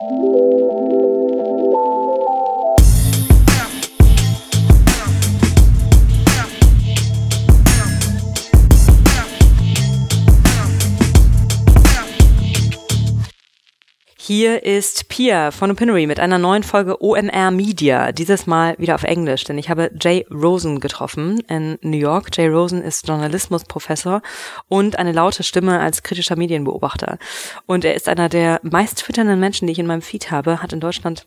you Hier ist Pia von Opinory mit einer neuen Folge OMR Media. Dieses Mal wieder auf Englisch, denn ich habe Jay Rosen getroffen in New York. Jay Rosen ist Journalismusprofessor und eine laute Stimme als kritischer Medienbeobachter. Und er ist einer der meist twitternden Menschen, die ich in meinem Feed habe, hat in Deutschland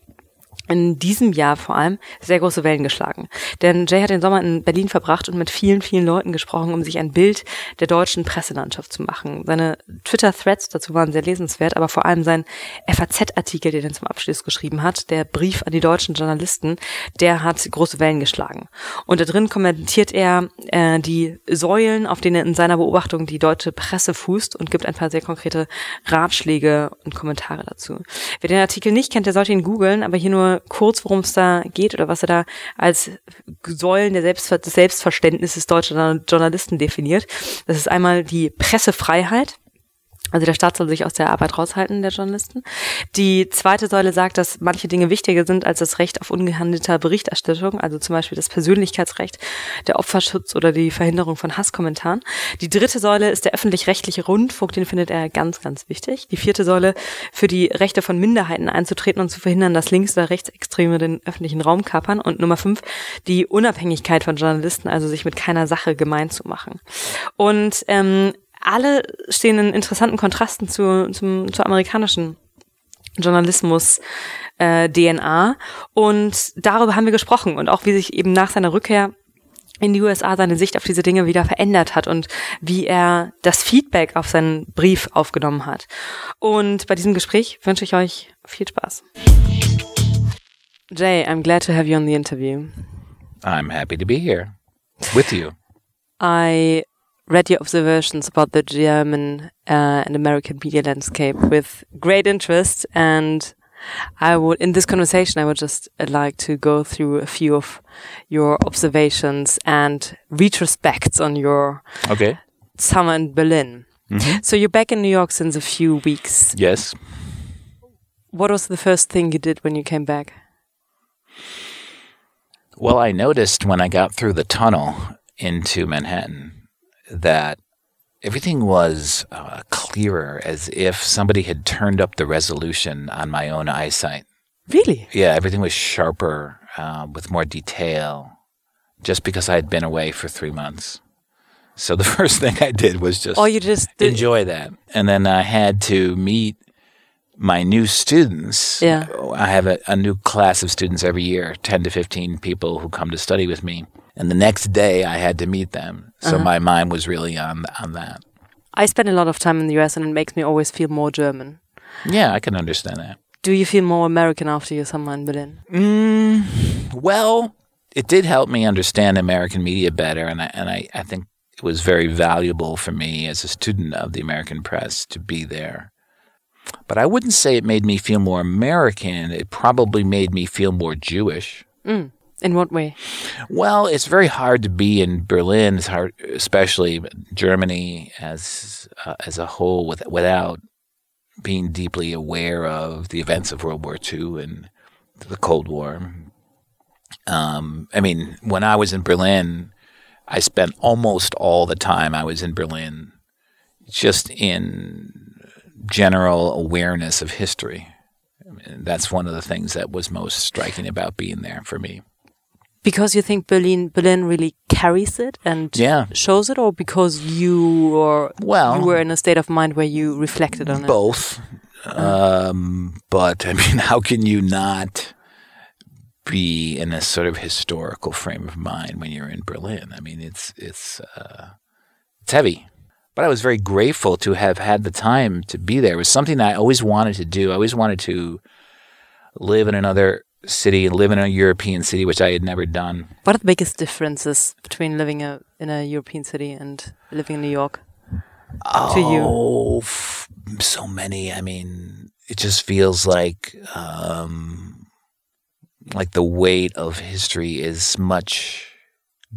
in diesem Jahr vor allem sehr große Wellen geschlagen. Denn Jay hat den Sommer in Berlin verbracht und mit vielen, vielen Leuten gesprochen, um sich ein Bild der deutschen Presselandschaft zu machen. Seine Twitter-Threads dazu waren sehr lesenswert, aber vor allem sein FAZ-Artikel, den er zum Abschluss geschrieben hat, der Brief an die deutschen Journalisten, der hat große Wellen geschlagen. Und da drin kommentiert er äh, die Säulen, auf denen in seiner Beobachtung die deutsche Presse fußt und gibt ein paar sehr konkrete Ratschläge und Kommentare dazu. Wer den Artikel nicht kennt, der sollte ihn googeln, aber hier nur kurz, worum es da geht oder was er da als Säulen der Selbstver des Selbstverständnisses deutscher Journalisten definiert. Das ist einmal die Pressefreiheit. Also der Staat soll sich aus der Arbeit raushalten, der Journalisten. Die zweite Säule sagt, dass manche Dinge wichtiger sind als das Recht auf ungehandelter Berichterstattung, also zum Beispiel das Persönlichkeitsrecht, der Opferschutz oder die Verhinderung von Hasskommentaren. Die dritte Säule ist der öffentlich-rechtliche Rundfunk, den findet er ganz, ganz wichtig. Die vierte Säule für die Rechte von Minderheiten einzutreten und zu verhindern, dass Links- oder Rechtsextreme den öffentlichen Raum kapern. Und Nummer fünf, die Unabhängigkeit von Journalisten, also sich mit keiner Sache gemein zu machen. Und ähm, alle stehen in interessanten Kontrasten zu, zum, zur amerikanischen Journalismus äh, DNA und darüber haben wir gesprochen und auch wie sich eben nach seiner Rückkehr in die USA seine Sicht auf diese Dinge wieder verändert hat und wie er das Feedback auf seinen Brief aufgenommen hat. Und bei diesem Gespräch wünsche ich euch viel Spaß. Jay, I'm glad to have you on the interview. I'm happy to be here with you. I read your observations about the German uh, and American media landscape with great interest. And I would, in this conversation, I would just like to go through a few of your observations and retrospects on your Okay. summer in Berlin. So you're back in New York since a few weeks. Yes. What was the first thing you did when you came back? Well, I noticed when I got through the tunnel into Manhattan that everything was uh, clearer as if somebody had turned up the resolution on my own eyesight. Really? Yeah, everything was sharper, uh, with more detail, just because I had been away for three months. So the first thing I did was just oh, you just did, enjoy that. And then I had to meet my new students. Yeah. I have a, a new class of students every year, 10 to 15 people who come to study with me. And the next day I had to meet them. So Uh-huh. my mind was really on on that. I spend a lot of time in the US and it makes me always feel more German. Yeah, I can understand that. Do you feel more American after your summer in Berlin? Mm, well, it did help me understand American media better, and I, and I, I think it was very valuable for me as a student of the American press to be there. But I wouldn't say it made me feel more American. It probably made me feel more Jewish. In what way? Well, it's very hard to be in Berlin. It's hard, especially Germany as uh, as a whole, with, without being deeply aware of the events of World War II and the Cold War. Um, I mean, when I was in Berlin, I spent almost all the time I was in Berlin just in general awareness of history. I mean, that's one of the things that was most striking about being there for me. Because you think Berlin Berlin really carries it and Yeah. shows it, or because you or Well- you were in a state of mind where you reflected on it? both. Um, but I mean, how can you not be in a sort of historical frame of mind when you're in Berlin? I mean, it's it's uh, it's heavy. But I was very grateful to have had the time to be there. It was something that I always wanted to do. I always wanted to live in another city and live in a European city, which I had never done. What are the biggest differences between living a, in a European city and living in New York? To you. Oh, so many. I mean, it just feels like um, like the weight of history is much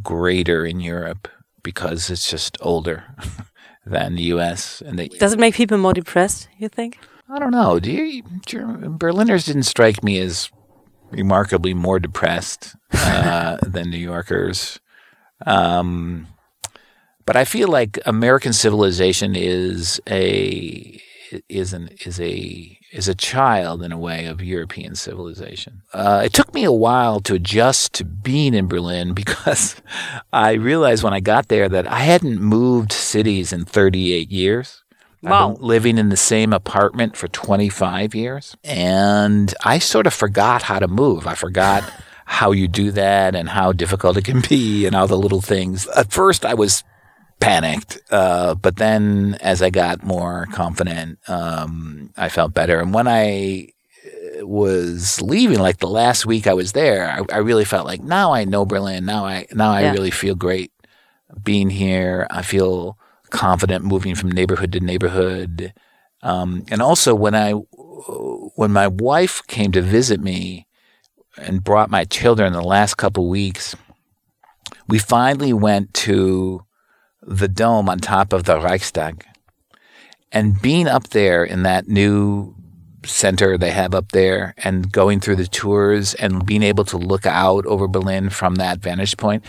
greater in Europe because it's just older than the U.S. and the, Does it make people more depressed? You think? I don't know. Do you, Berliners didn't strike me as remarkably more depressed uh, than New Yorkers. Um, but I feel like American civilization is a is an is a is a child in a way of European civilization. Uh, it took me a while to adjust to being in Berlin because I realized when I got there that I hadn't moved cities in 38 years. Wow. I've been living in the same apartment for 25 years. And I sort of forgot how to move. I forgot how you do that and how difficult it can be and all the little things. At first, I was panicked. Uh, but then as I got more confident, um, I felt better. And when I uh, was leaving, like the last week I was there, I, I really felt like now I know Berlin. Now I, now I Yeah. really feel great being here. I feel confident moving from neighborhood to neighborhood. Um, and also when I, when my wife came to visit me and brought my children the last couple weeks, we finally went to the dome on top of the Reichstag. And being up there in that new center they have up there and going through the tours and being able to look out over Berlin from that vantage point,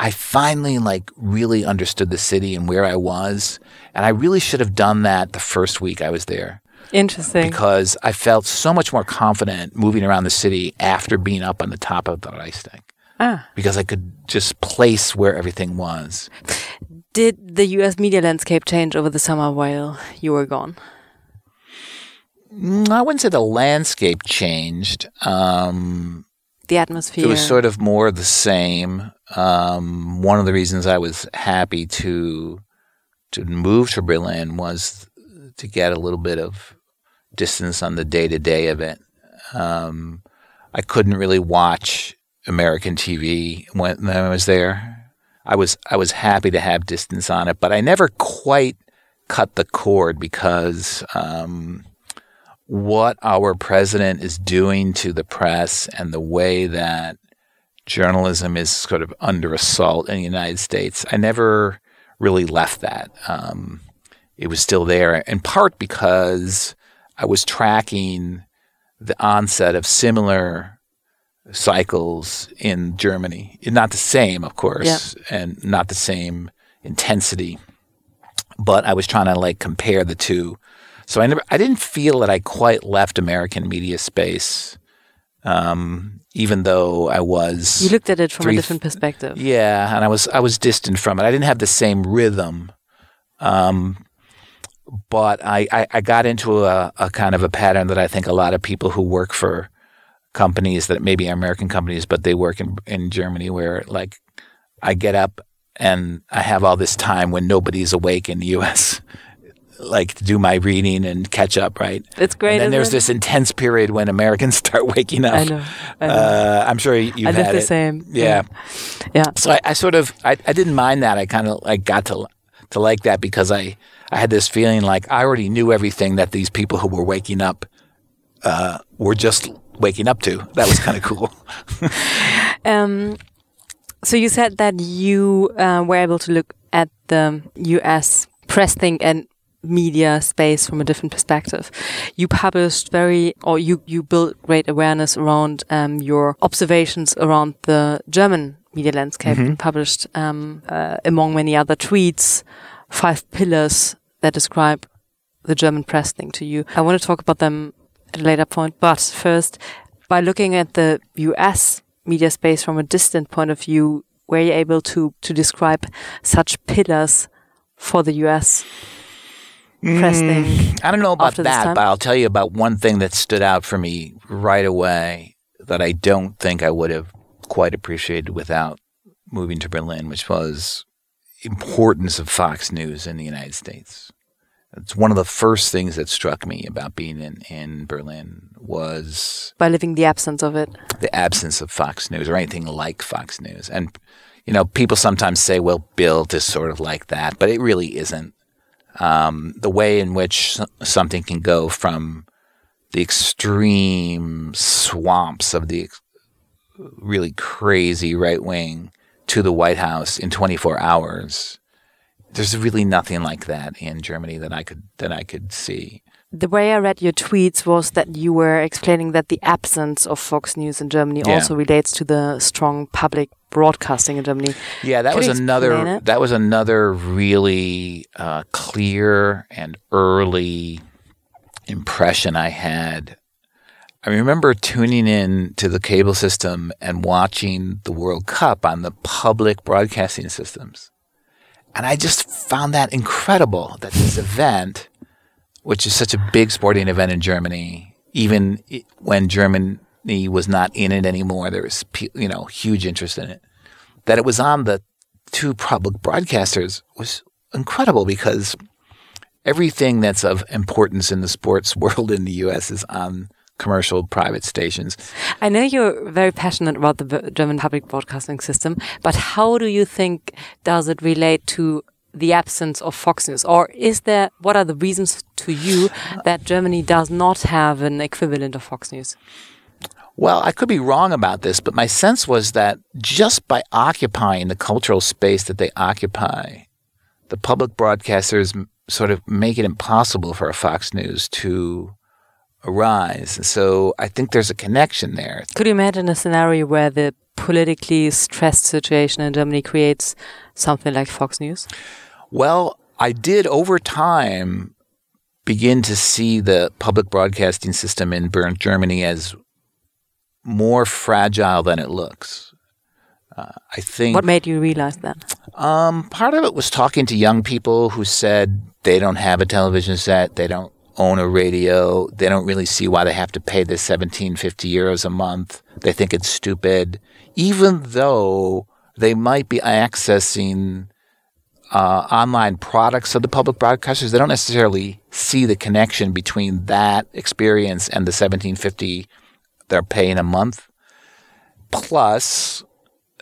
I finally like really understood the city and where I was. And I really should have done that the first week I was there Interesting. because I felt so much more confident moving around the city after being up on the top of the Reichstag ah. because I could just place where everything was. Did the US media landscape change over the summer while you were gone? Mm, I wouldn't say the landscape changed. Um, The atmosphere? it was sort of more the same. Um, one of the reasons I was happy to to move to Berlin was to get a little bit of distance on the day to day of it. Um, I couldn't really watch American TV when I was there. I was I was happy to have distance on it, but I never quite cut the cord because um, what our president is doing to the press and the way that journalism is sort of under assault in the United States, I never really left that. Um, it was still there, in part because I was tracking the onset of similar cycles in Germany. Not the same, of course, and not the same intensity, but I was trying to like compare the two. So I never, I didn't feel that I quite left American media space, um, even though I was. you looked at it from three- a different perspective. Yeah, and I was I was distant from it. I didn't have the same rhythm. Um, but I, I, I got into a, a kind of a pattern that I think a lot of people who work for companies that maybe are American companies, but they work in in Germany, where like I get up and I have all this time when nobody's awake in the U.S. Like to do my reading and catch up, right? It's great. and then there's it? this intense period when Americans start waking up. I know. I know. Uh, I'm sure you- you've I had the it. same. Yeah. Yeah. So I, I sort of I, I didn't mind that. I kind of I got to to like that because I I had this feeling like I already knew everything that these people who were waking up uh, were just waking up to. That was kind of cool. Um, so you said that you uh, were able to look at the U.S. press think and media space from a different perspective. You published very, or you you built great awareness around um, your observations around the German media landscape. You published, um, uh, among many other tweets, five pillars that describe the German press think to you. I want to talk about them at a later point, but first, by looking at the US media space from a distant point of view, were you able to to describe such pillars for the US press think? Mm, I don't know about that, but I'll tell you about one thing that stood out for me right away that I don't think I would have quite appreciated without moving to Berlin, which was importance of Fox News in the United States. It's one of the first things that struck me about being in, in Berlin was By living the absence of it. the absence of Fox News or anything like Fox News. And, you know, people sometimes say, well, Bild is sort of like that, but it really isn't. Um, the way in which something can go from the extreme swamps of the really crazy right wing to the White House in 24 hours. There's really nothing like that in Germany that I could that I could see. the way I read your tweets was that you were explaining that the absence of Fox News in Germany yeah. also relates to the strong public broadcasting in Germany. Yeah, that Could was another it? that was another really uh, clear and early impression I had. I remember tuning in to the cable system and watching the World Cup on the public broadcasting systems. And I just found that incredible that this event which is such a big sporting event in Germany, even when Germany was not in it anymore, there was you know huge interest in it. That it was on the two public broadcasters was incredible because everything that's of importance in the sports world in the U.S. is on commercial private stations. I know you're very passionate about the German public broadcasting system, but how do you think does it relate to the absence of Fox News? Or is there, what are the reasons to you that Germany does not have an equivalent of Fox News? Well, I could be wrong about this, but my sense was that just by occupying the cultural space that they occupy, the public broadcasters sort of make it impossible for a Fox News to arise. And so I think there's a connection there. Could you imagine a scenario where the politically stressed situation in Germany creates something like Fox News? Well, I did over time begin to see the public broadcasting system in Germany as more fragile than it looks. Uh, I think. What made you realize that? Um, part of it was talking to young people who said they don't have a television set, they don't own a radio, they don't really see why they have to pay the 1750 euros a month. They think it's stupid, even though they might be accessing uh, online products of the public broadcasters. They don't necessarily see the connection between that experience and the 1750 they're paying a month. Plus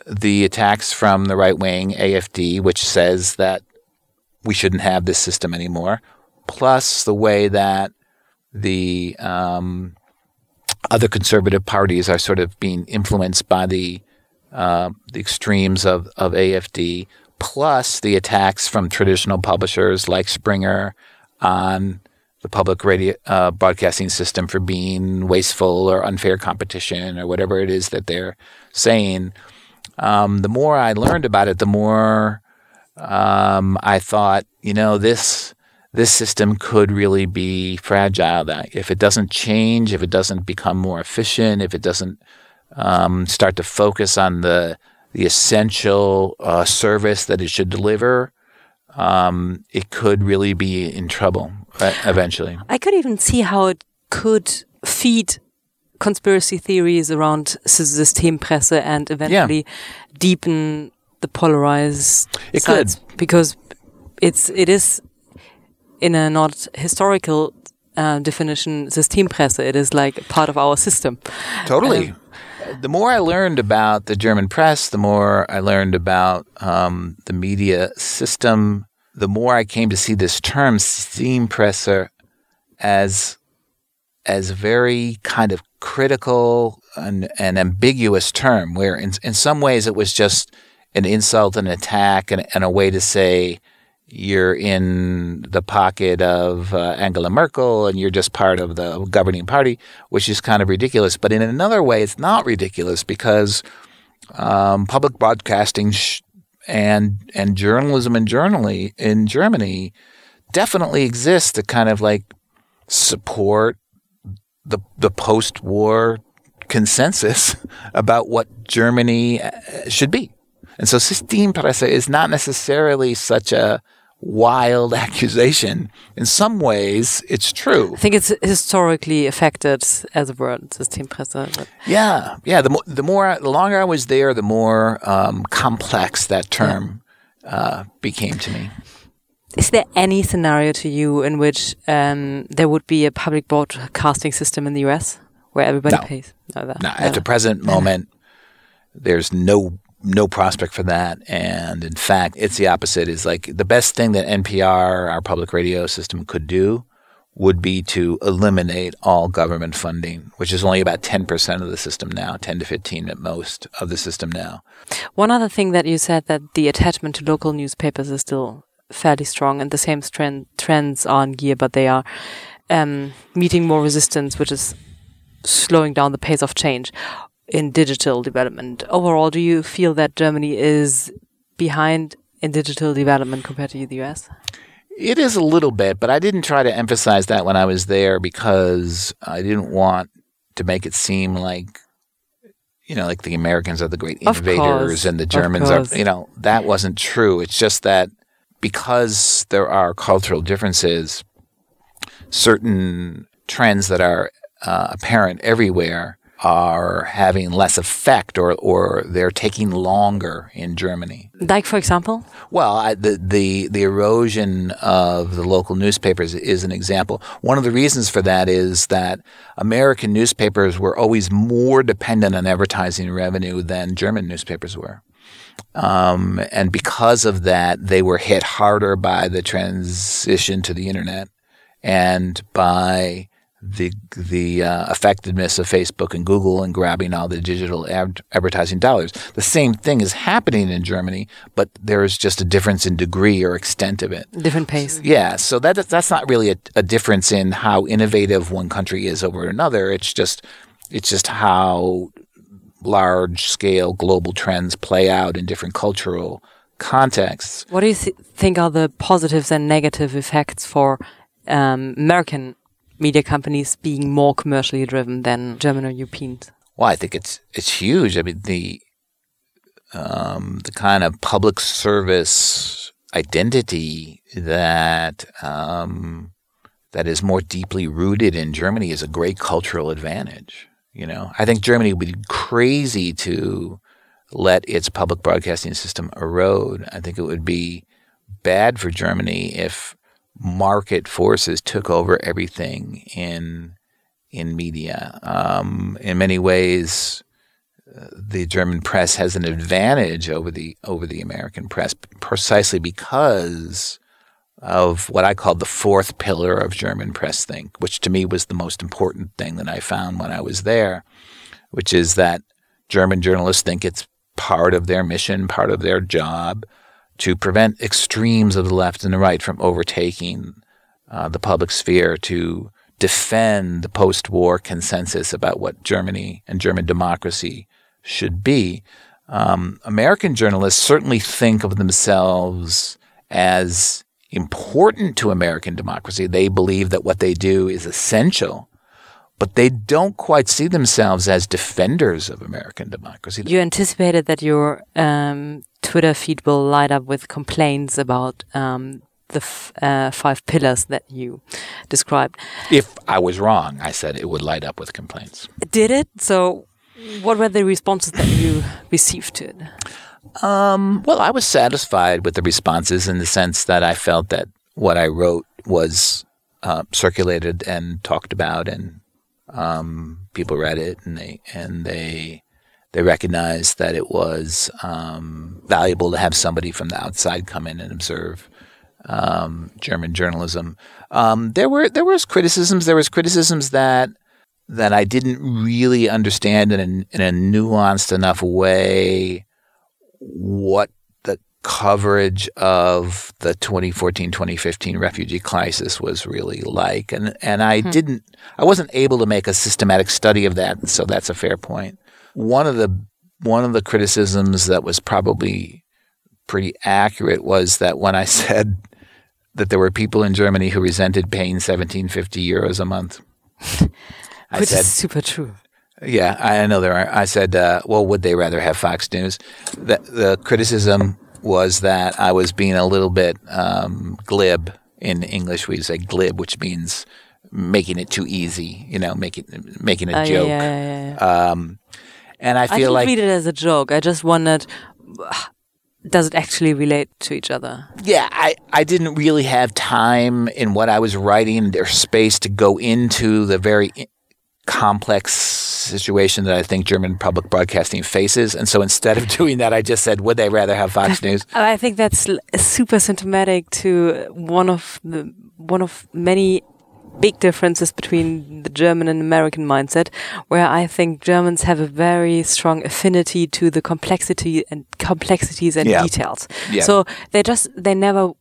the attacks from the right wing AFD, which says that we shouldn't have this system anymore. Plus the way that the um, other conservative parties are sort of being influenced by the uh, the extremes of, of AFD, plus the attacks from traditional publishers like Springer on the public radio uh, broadcasting system for being wasteful or unfair competition or whatever it is that they're saying. Um, the more I learned about it, the more um, I thought, you know, this this system could really be fragile. That if it doesn't change, if it doesn't become more efficient, if it doesn't um, start to focus on the the essential uh, service that it should deliver, um, it could really be in trouble eventually. I could even see how it could feed conspiracy theories around Systempresse and eventually yeah. deepen the polarized it sides could. because it's it is in a not historical uh, definition Systempresse. It is like part of our system. Totally. Um, the more I learned about the German press, the more I learned about um, the media system, the more I came to see this term Systempresse as as a very kind of critical and, and ambiguous term, where in, in some ways it was just an insult, an attack, and, and a way to say you're in the pocket of uh, Angela Merkel and you're just part of the governing party, which is kind of ridiculous. But in another way, it's not ridiculous because um, public broadcasting sh- and and journalism in Germany in Germany definitely exists to kind of like support the the post-war consensus about what Germany uh, should be. And so Systempresse is not necessarily such a wild accusation. In some ways, it's true. I think it's historically affected as a word, Systempresse. But. Yeah, yeah. The, mo- the more, the longer I was there, the more um, complex that term yeah. uh, became to me. Is there any scenario to you in which um, there would be a public broadcasting system in the US where everybody no. pays? No, that, no, at the present moment, there's no no prospect for that. And in fact, it's the opposite. Is like the best thing that NPR, our public radio system, could do would be to eliminate all government funding, which is only about 10% of the system now, 10 to 15 at most of the system now. One other thing that you said that the attachment to local newspapers is still fairly strong and the same trend, trends are on gear, but they are um, meeting more resistance, which is slowing down the pace of change in digital development. Overall, do you feel that Germany is behind in digital development compared to the US? It is a little bit, but I didn't try to emphasize that when I was there because I didn't want to make it seem like you know, like the Americans are the great innovators and the Germans are, you know, that wasn't true. It's just that because there are cultural differences, certain trends that are uh, apparent everywhere are having less effect or, or they're taking longer in Germany. Like, for example? Well, I, the, the, the erosion of the local newspapers is an example. One of the reasons for that is that American newspapers were always more dependent on advertising revenue than German newspapers were. Um, and because of that, they were hit harder by the transition to the internet and by the the uh, effectiveness of Facebook and Google and grabbing all the digital ad- advertising dollars. The same thing is happening in Germany, but there is just a difference in degree or extent of it. Different pace. Yeah, so that that's not really a, a difference in how innovative one country is over another. It's just it's just how large scale global trends play out in different cultural contexts. What do you th- think are the positives and negative effects for um, American media companies being more commercially driven than German or Europeans? Well, I think it's it's huge. I mean the um, the kind of public service identity that um, that is more deeply rooted in Germany is a great cultural advantage. You know, I think Germany would be crazy to let its public broadcasting system erode. I think it would be bad for Germany if market forces took over everything in in media. Um, in many ways, uh, the German press has an advantage over the over the American press, precisely because of what I called the fourth pillar of German press think, which to me was the most important thing that I found when I was there, which is that German journalists think it's part of their mission, part of their job to prevent extremes of the left and the right from overtaking uh, the public sphere, to defend the post war consensus about what Germany and German democracy should be. Um, American journalists certainly think of themselves as important to American democracy. They believe that what they do is essential, but they don't quite see themselves as defenders of American democracy. You anticipated that your um, Twitter feed will light up with complaints about um, the uh, five pillars that you described. If I was wrong, I said it would light up with complaints. Did it? So, what were the responses that you received to it? Um, well, I was satisfied with the responses in the sense that I felt that what I wrote was uh, circulated and talked about, and um, people read it, and they and they they recognized that it was um, valuable to have somebody from the outside come in and observe um, German journalism. Um, there were there was criticisms. There was criticisms that that I didn't really understand in a, in a nuanced enough way what coverage of the 2014-2015 refugee crisis was really like and and I hmm. didn't I wasn't able to make a systematic study of that so that's a fair point. point one of the one of the criticisms that was probably pretty accurate was that when I said that there were people in Germany who resented paying 1750 euros a month. I Which said, is super true. Yeah, I know there are. I said, uh, well, would they rather have Fox News? The, the, criticism was that I was being a little bit um, glib. In English, we say glib, which means making it too easy, you know, making making a uh, joke. Yeah, yeah, yeah. Um, and I feel I like read it as a joke. I just wondered, does it actually relate to each other? Yeah, I, I didn't really have time in what I was writing or space to go into the very complex situation that I think German public broadcasting faces. And so instead of doing that, I just said, would they rather have Fox News? I think that's super symptomatic to one of the one of many big differences between the German and American mindset, where I think Germans have a very strong affinity to the complexity and complexities and yeah. details. Yeah. So they just they never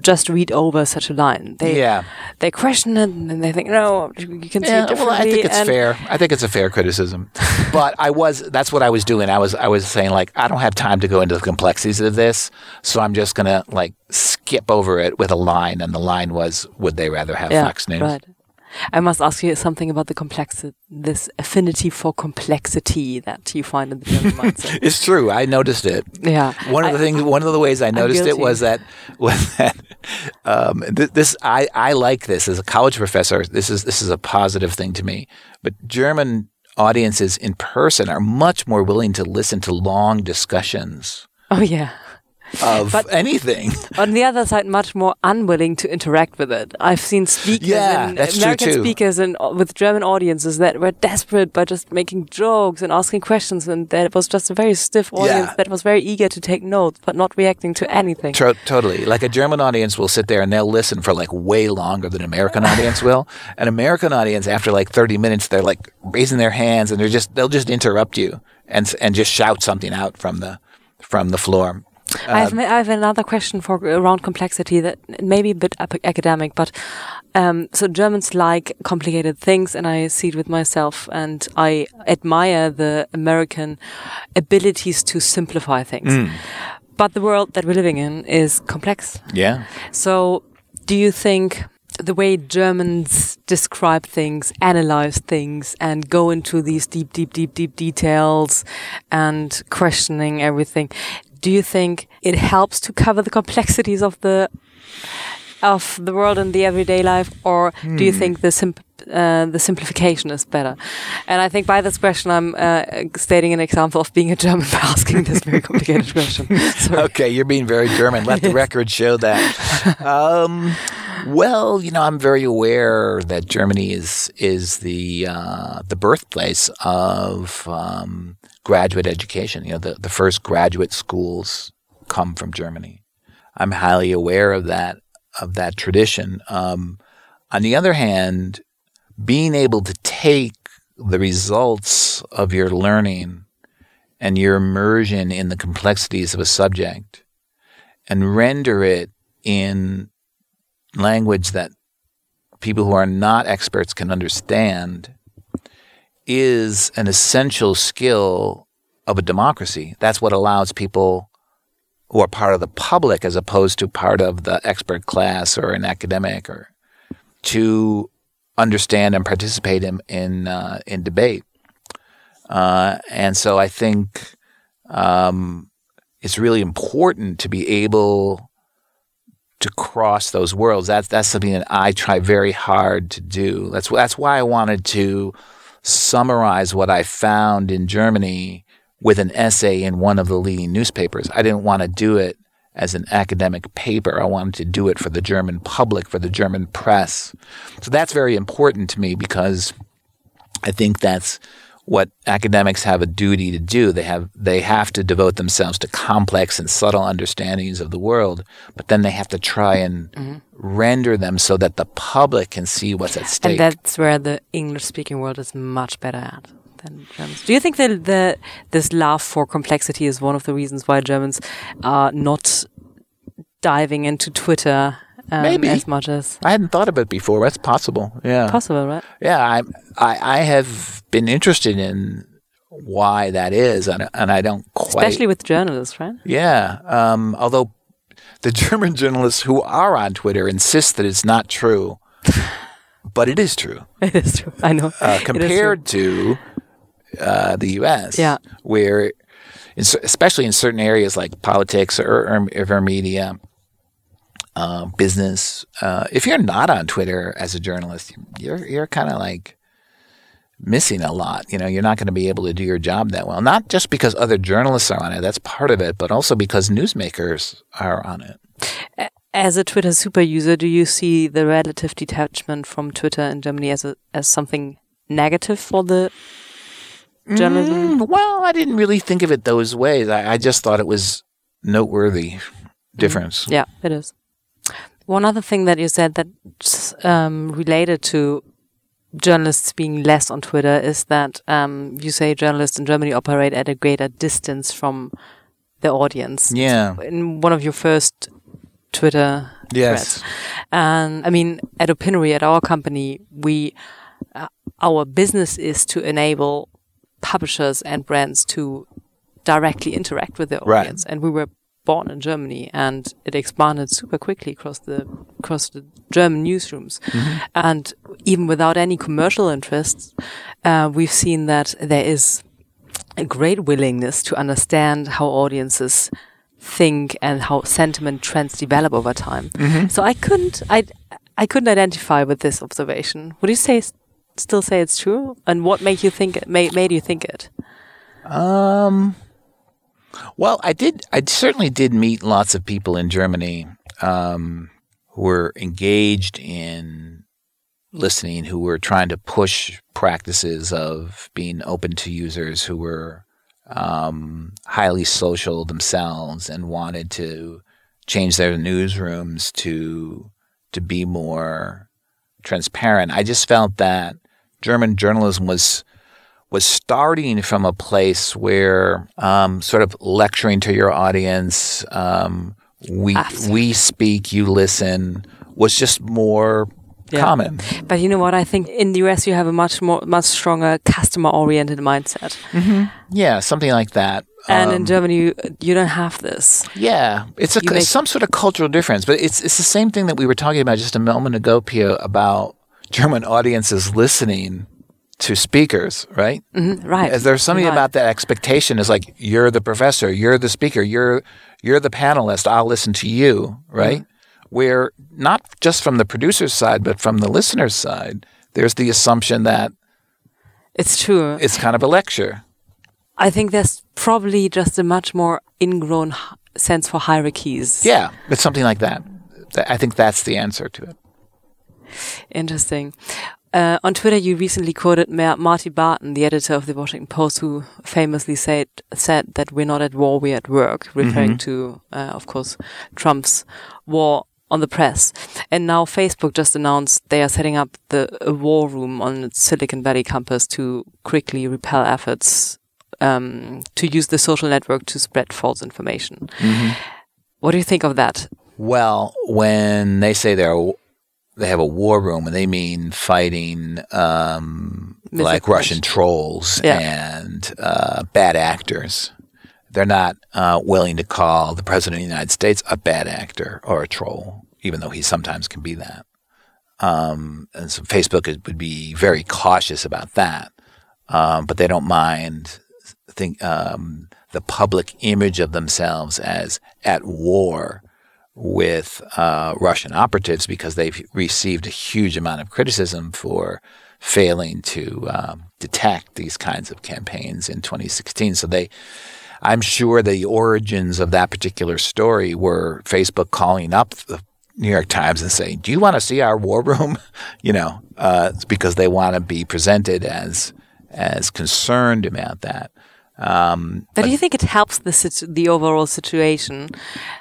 just read over such a line. They Yeah. they question it and they think, no, you can see Yeah, it differently. well, I think it's fair. I think it's a fair criticism. but I was that's what I was doing. I was I was saying like I don't have time to go into the complexities of this, so I'm just gonna like skip over it with a line, and the line was, would they rather have Yeah, Fox News? right. I must ask you something about the complexity, this affinity for complexity that you find in the German mindset. It's true. I noticed it. Yeah. One of the I- things, one of the ways I noticed it was that was that um, th- this. I, I like this as a college professor. This is this is a positive thing to me. But German audiences in person are much more willing to listen to long discussions Oh yeah. Of But- anything. On the other side, much more unwilling to interact with it. I've seen speakers, Yeah, true American speakers, and uh, with German audiences that were desperate by just making jokes and asking questions, and that was just a very stiff audience Yeah. that was very eager to take notes but not reacting to anything. Tro- totally. Like a German audience will sit there and they'll listen for like way longer than an American audience will. An American audience, after like 30 minutes, they're like raising their hands and they're just, they'll just interrupt you and, and just shout something out from the, from the floor. I have, um, I have another question for uh, around complexity that may be a bit academic, but um, so Germans like complicated things, and I see it with myself, and I admire the American abilities to simplify things. Hmm. But the world that we're living in is complex. Yeah. So, do you think the way Germans describe things, analyze things, and go into these deep, deep, deep, deep details and questioning everything, do you think it helps to cover the complexities of the of the world and the everyday life, or do you think the simp- uh, the simplification is better? And I think by this question, I'm uh, stating an example of being a German by asking this very complicated question. Sorry. Okay, you're being very German. Let the record show that. Um, well, you know, I'm very aware that Germany is is the uh, the birthplace of um, graduate education. You know, the, the first graduate schools come from Germany. I'm highly aware of that of that tradition. Um, on the other hand, being able to take the results of your learning and your immersion in the complexities of a subject and render it in language that people who are not experts can understand is an essential skill of a democracy. That's what allows people who are part of the public as opposed to part of the expert class or an academic or to understand and participate in in, uh, in debate. Uh, and so I think um, it's really important to be able to cross those worlds. That's that's something that I try very hard to do. That's that's why I wanted to summarize what I found in Germany with an essay in one of the leading newspapers. I didn't want to do it as an academic paper. I wanted to do it for the German public, for the German press. So that's very important to me because I think that's what academics have a duty to do. They have they have to devote themselves to complex and subtle understandings of the world, but then they have to try and mm-hmm. render them so that the public can see what's at stake. And that's where the English speaking world is much better at than Germans. Do you think that the this love for complexity is one of the reasons why Germans are not diving into Twitter um, Maybe. as much as I hadn't thought of it before. That's possible. Yeah. possible, right? Yeah, I, I I have been interested in why that is, and, and I don't quite. Especially with journalists, right? yeah, um, although the German journalists who are on Twitter insist that it's not true, but it is true It is true. I know. uh, It is true. compared to uh, the U.S. Yeah. where, especially in certain areas like politics or, or, or media. Uh, business. Uh, if you're not on Twitter as a journalist, you're you're kind of like missing a lot. You know, you're not going to be able to do your job that well. Not just because other journalists are on it, that's part of it, but also because newsmakers are on it. As a Twitter super user, do you see the relative detachment from Twitter in Germany as a as something negative for the journalism? Mm, well, I didn't really think of it those ways. I, I just thought it was noteworthy difference. Yeah, it is. One other thing that you said that's um, related to journalists being less on Twitter is that um, you say journalists in Germany operate at a greater distance from the audience. Yeah. In one of your first Twitter Yes. threads. And I mean, at Opinary, at our company, we uh, our business is to enable publishers and brands to directly interact with their Right. audience. And we were born in Germany, and it expanded super quickly across the across the German newsrooms. And even without any commercial interests, uh, we've seen that there is a great willingness to understand how audiences think and how sentiment trends develop over time. So I couldn't, I, I couldn't identify with this observation. Would you say, still say it's true? And what made you think it, made, made you think it? Um, well, I did. I certainly did meet lots of people in Germany um, who were engaged in listening, who were trying to push practices of being open to users, who were um, highly social themselves and wanted to change their newsrooms to to be more transparent. I just felt that German journalism was was starting from a place where um, sort of lecturing to your audience, um, we we speak, you listen, was just more Yeah. common. But you know what? I think in the US you have a much more, much stronger customer oriented mindset. Yeah, something like that. And in Um, Germany, you, you don't have this. Yeah, it's a make- some sort of cultural difference, but it's it's the same thing that we were talking about just a moment ago, Pia, about German audiences listening to speakers, right? Mhm, right. Is there something Right. about that expectation? Is like you're the professor, you're the speaker, you're you're the panelist. I'll listen to you, right? Mm-hmm. Where not just from the producer's side, but from the listener's side, there's the assumption that It's true. it's kind of a lecture. I think there's probably just a much more ingrown sense for hierarchies. Yeah, it's something like that. I think that's the answer to it. Interesting. Uh, on Twitter, you recently quoted Ma- Marty Baron, the editor of the Washington Post, who famously said said that we're not at war, we're at work, referring to, uh, of course, Trump's war on the press. And now Facebook just announced they are setting up the a war room on its Silicon Valley campus to quickly repel efforts um, to use the social network to spread false information. What do you think of that? Well, when they say they're they have a war room, and they mean fighting um, like Russian trolls Yeah. and uh, bad actors. They're not uh, willing to call the president of the United States a bad actor or a troll, even though he sometimes can be that. Um, and so Facebook is, would be very cautious about that, um, but they don't mind think um, the public image of themselves as at war with uh, Russian operatives because they've received a huge amount of criticism for failing to um, detect these kinds of campaigns in 2016. So they, I'm sure the origins of that particular story were Facebook calling up the New York Times and saying, "Do you want to see our war room?" you know, uh, because they want to be presented as as concerned about that. Um, But do you think it helps the situ- the overall situation?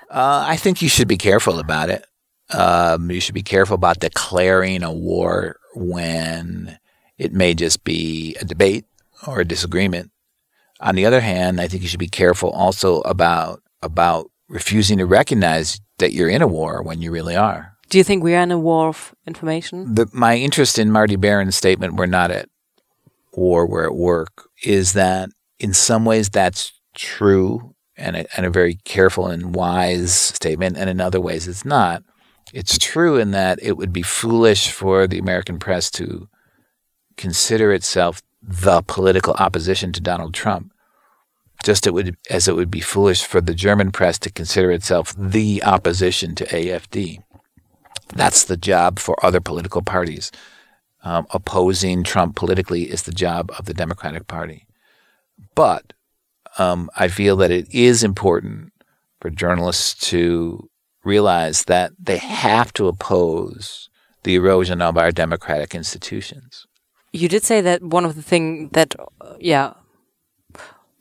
Uh, I think you should be careful about it. Um, you should be careful about declaring a war when it may just be a debate or a disagreement. On the other hand, I think you should be careful also about about refusing to recognize that you're in a war when you really are. Do you think we are in a war of information? The, my interest in Marty Baron's statement, "We're not at war, we're at work," is that in some ways that's true and a, and a very careful and wise statement, and in other ways it's not. It's true in that it would be foolish for the American press to consider itself the political opposition to Donald Trump, just it would as it would be foolish for the German press to consider itself the opposition to AFD. That's the job for other political parties. Um, opposing Trump politically is the job of the Democratic Party. But um, I feel that it is important for journalists to realize that they have to oppose the erosion of our democratic institutions. You did say that one of the thing that, uh, yeah,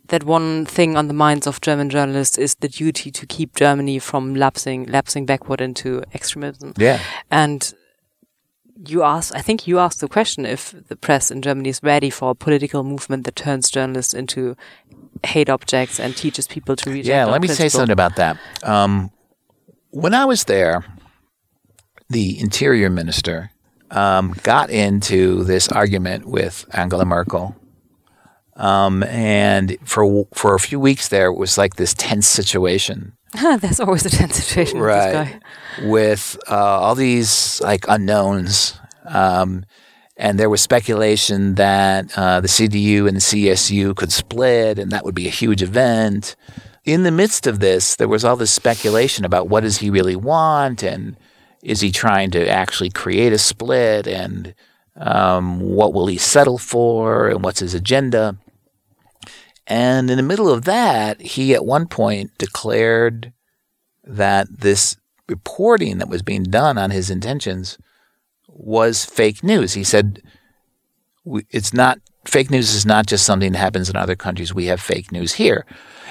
that one thing on the minds of German journalists is the duty to keep Germany from lapsing lapsing backward into extremism. Yeah. And you asked, I think you asked the question if the press in Germany is ready for a political movement that turns journalists into hate objects and teaches people to reject. Yeah, let me say something about that. Um, when I was there, the interior minister, um, got into this argument with Angela Merkel. Um, and for for a few weeks there, it was like this tense situation. That's always a tense situation guy. With uh, all these like unknowns. Um, and there was speculation that uh, the CDU and the CSU could split, and that would be a huge event. In the midst of this, there was all this speculation about what does he really want, and is he trying to actually create a split, and um, what will he settle for, and what's his agenda. And in the middle of that, he at one point declared that this reporting that was being done on his intentions was fake news. He said, it's not, fake news is not just something that happens in other countries. We have fake news here.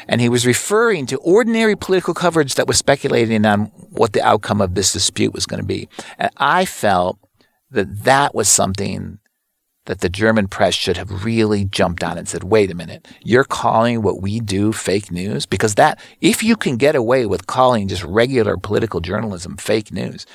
And he was referring to ordinary political coverage that was speculating on what the outcome of this dispute was going to be. And I felt that that was something that the German press should have really jumped on and said, wait a minute, you're calling what we do fake news? Because that, if you can get away with calling just regular political journalism fake news,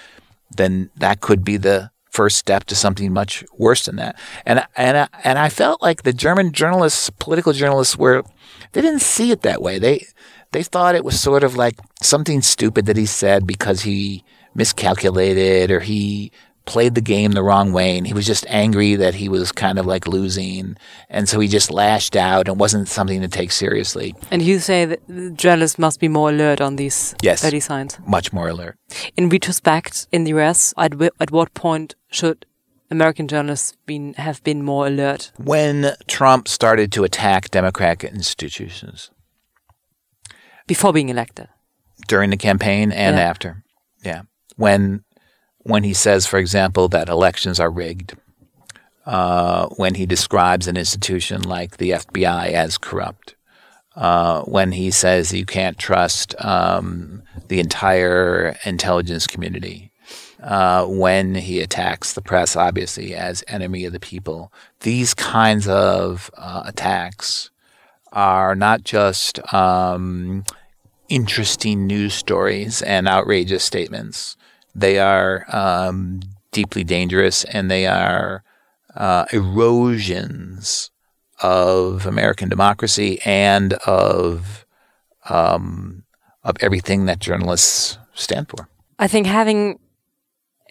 then that could be the first step to something much worse than that. And and and I felt like the German journalists, political journalists, were they didn't see it that way. They they thought it was sort of like something stupid that he said because he miscalculated or he played the game the wrong way and he was just angry that he was kind of like losing. And so he just lashed out and wasn't something to take seriously. And you say that journalists must be more alert on these yes, early signs. Much more alert. In retrospect in the us at, at what point should American journalists been have been more alert? When Trump started to attack democratic institutions. Before being elected. During the campaign and yeah. after. Yeah. When when he says, for example, that elections are rigged, uh, when he describes an institution like the FBI as corrupt, uh, when he says you can't trust um, the entire intelligence community, uh, when he attacks the press, obviously, as enemy of the people. These kinds of uh, attacks are not just um, interesting news stories and outrageous statements. They are um, deeply dangerous and they are uh, erosions of American democracy and of um, of everything that journalists stand for. I think having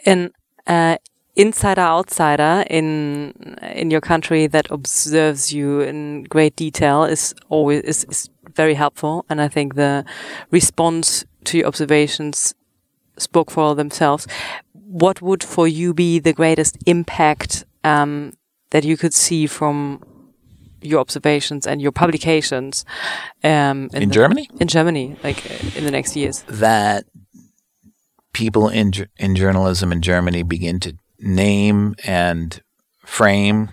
an uh, insider outsider in in your country that observes you in great detail is always is, is very helpful, and I think the response to your observations spoke for themselves. What would for you be the greatest impact um, that you could see from your observations and your publications um, in, in the, Germany? In Germany, like in the next years. That people in in journalism in Germany begin to name and frame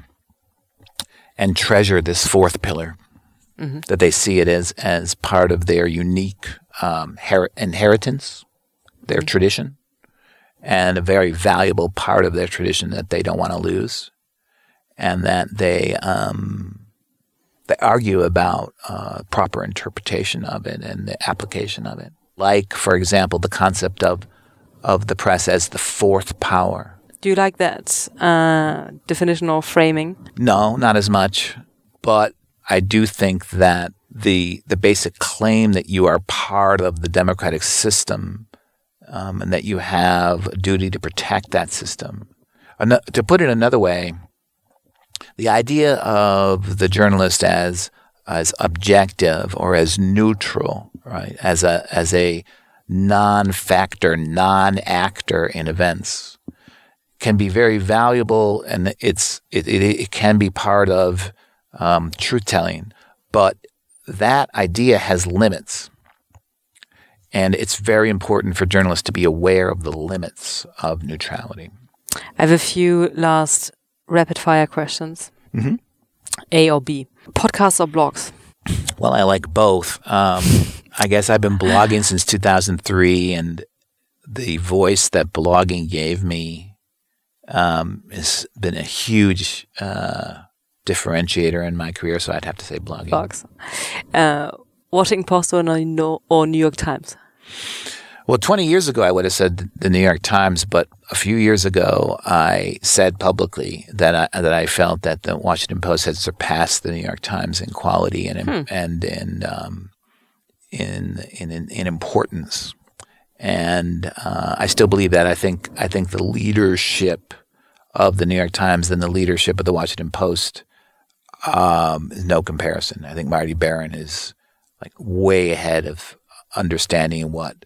and treasure this fourth pillar. Mm-hmm. That they see it as as part of their unique um, her- inheritance their tradition and a very valuable part of their tradition that they don't want to lose, and that they um, they argue about uh, proper interpretation of it and the application of it. Like, for example, the concept of of the press as the fourth power. Do you like that uh, definition or framing? No, not as much, but I do think that the the basic claim that you are part of the democratic system um, and that you have a duty to protect that system. An- to put it another way, the idea of the journalist as as objective or as neutral, right, as a as a non-factor, non-actor in events, can be very valuable, and it's it it, it can be part of um, truth telling, but that idea has limits. And it's very important for journalists to be aware of the limits of neutrality. I have a few last rapid fire questions. Mm-hmm. A or B? Podcasts or blogs? Well, I like both. Um, I guess I've been blogging since 2003, and the voice that blogging gave me um, has been a huge uh, differentiator in my career. So I'd have to say blogging. Blogs. Uh, Washington Post or, or New York Times? Well, 20 years ago, I would have said the New York Times, but a few years ago, I said publicly that I, that I felt that the Washington Post had surpassed the New York Times in quality and in, hmm. and in, um, in, in, in importance. And uh, I still believe that. I think I think the leadership of the New York Times and the leadership of the Washington Post um, is no comparison. I think Marty Baron is like way ahead of understanding what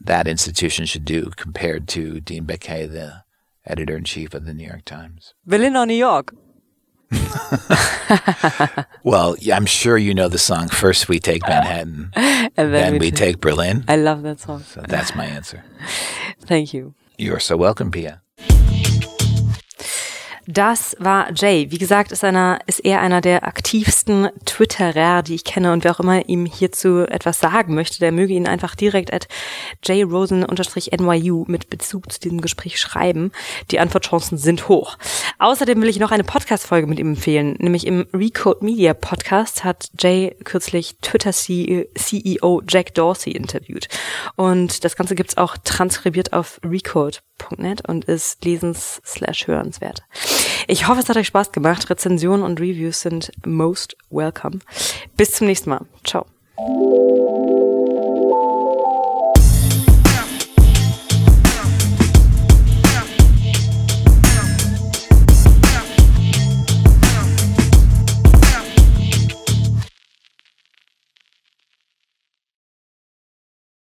that institution should do compared to Dean Baquet, the editor in chief of the New York Times. Berlin or New York? well, yeah, I'm sure you know the song First We Take Manhattan, and then, then we, we take Berlin. I love that song. So that's my answer. Thank you. You're so welcome, Pia. Das war Jay. Wie gesagt, ist, einer, ist er einer der aktivsten Twitterer, die ich kenne. Und wer auch immer ihm hierzu etwas sagen möchte, der möge ihn einfach direkt at jrosen-nyu mit Bezug zu diesem Gespräch schreiben. Die Antwortchancen sind hoch. Außerdem will ich noch eine Podcast-Folge mit ihm empfehlen. Nämlich im Recode Media Podcast hat Jay kürzlich Twitter-CEO Jack Dorsey interviewt. Und das Ganze gibt's auch transkribiert auf recode.net und ist lesens slash hörenswert. Ich hoffe, es hat euch Spaß gemacht. Rezensionen und Reviews sind most welcome. Bis zum nächsten Mal. Ciao.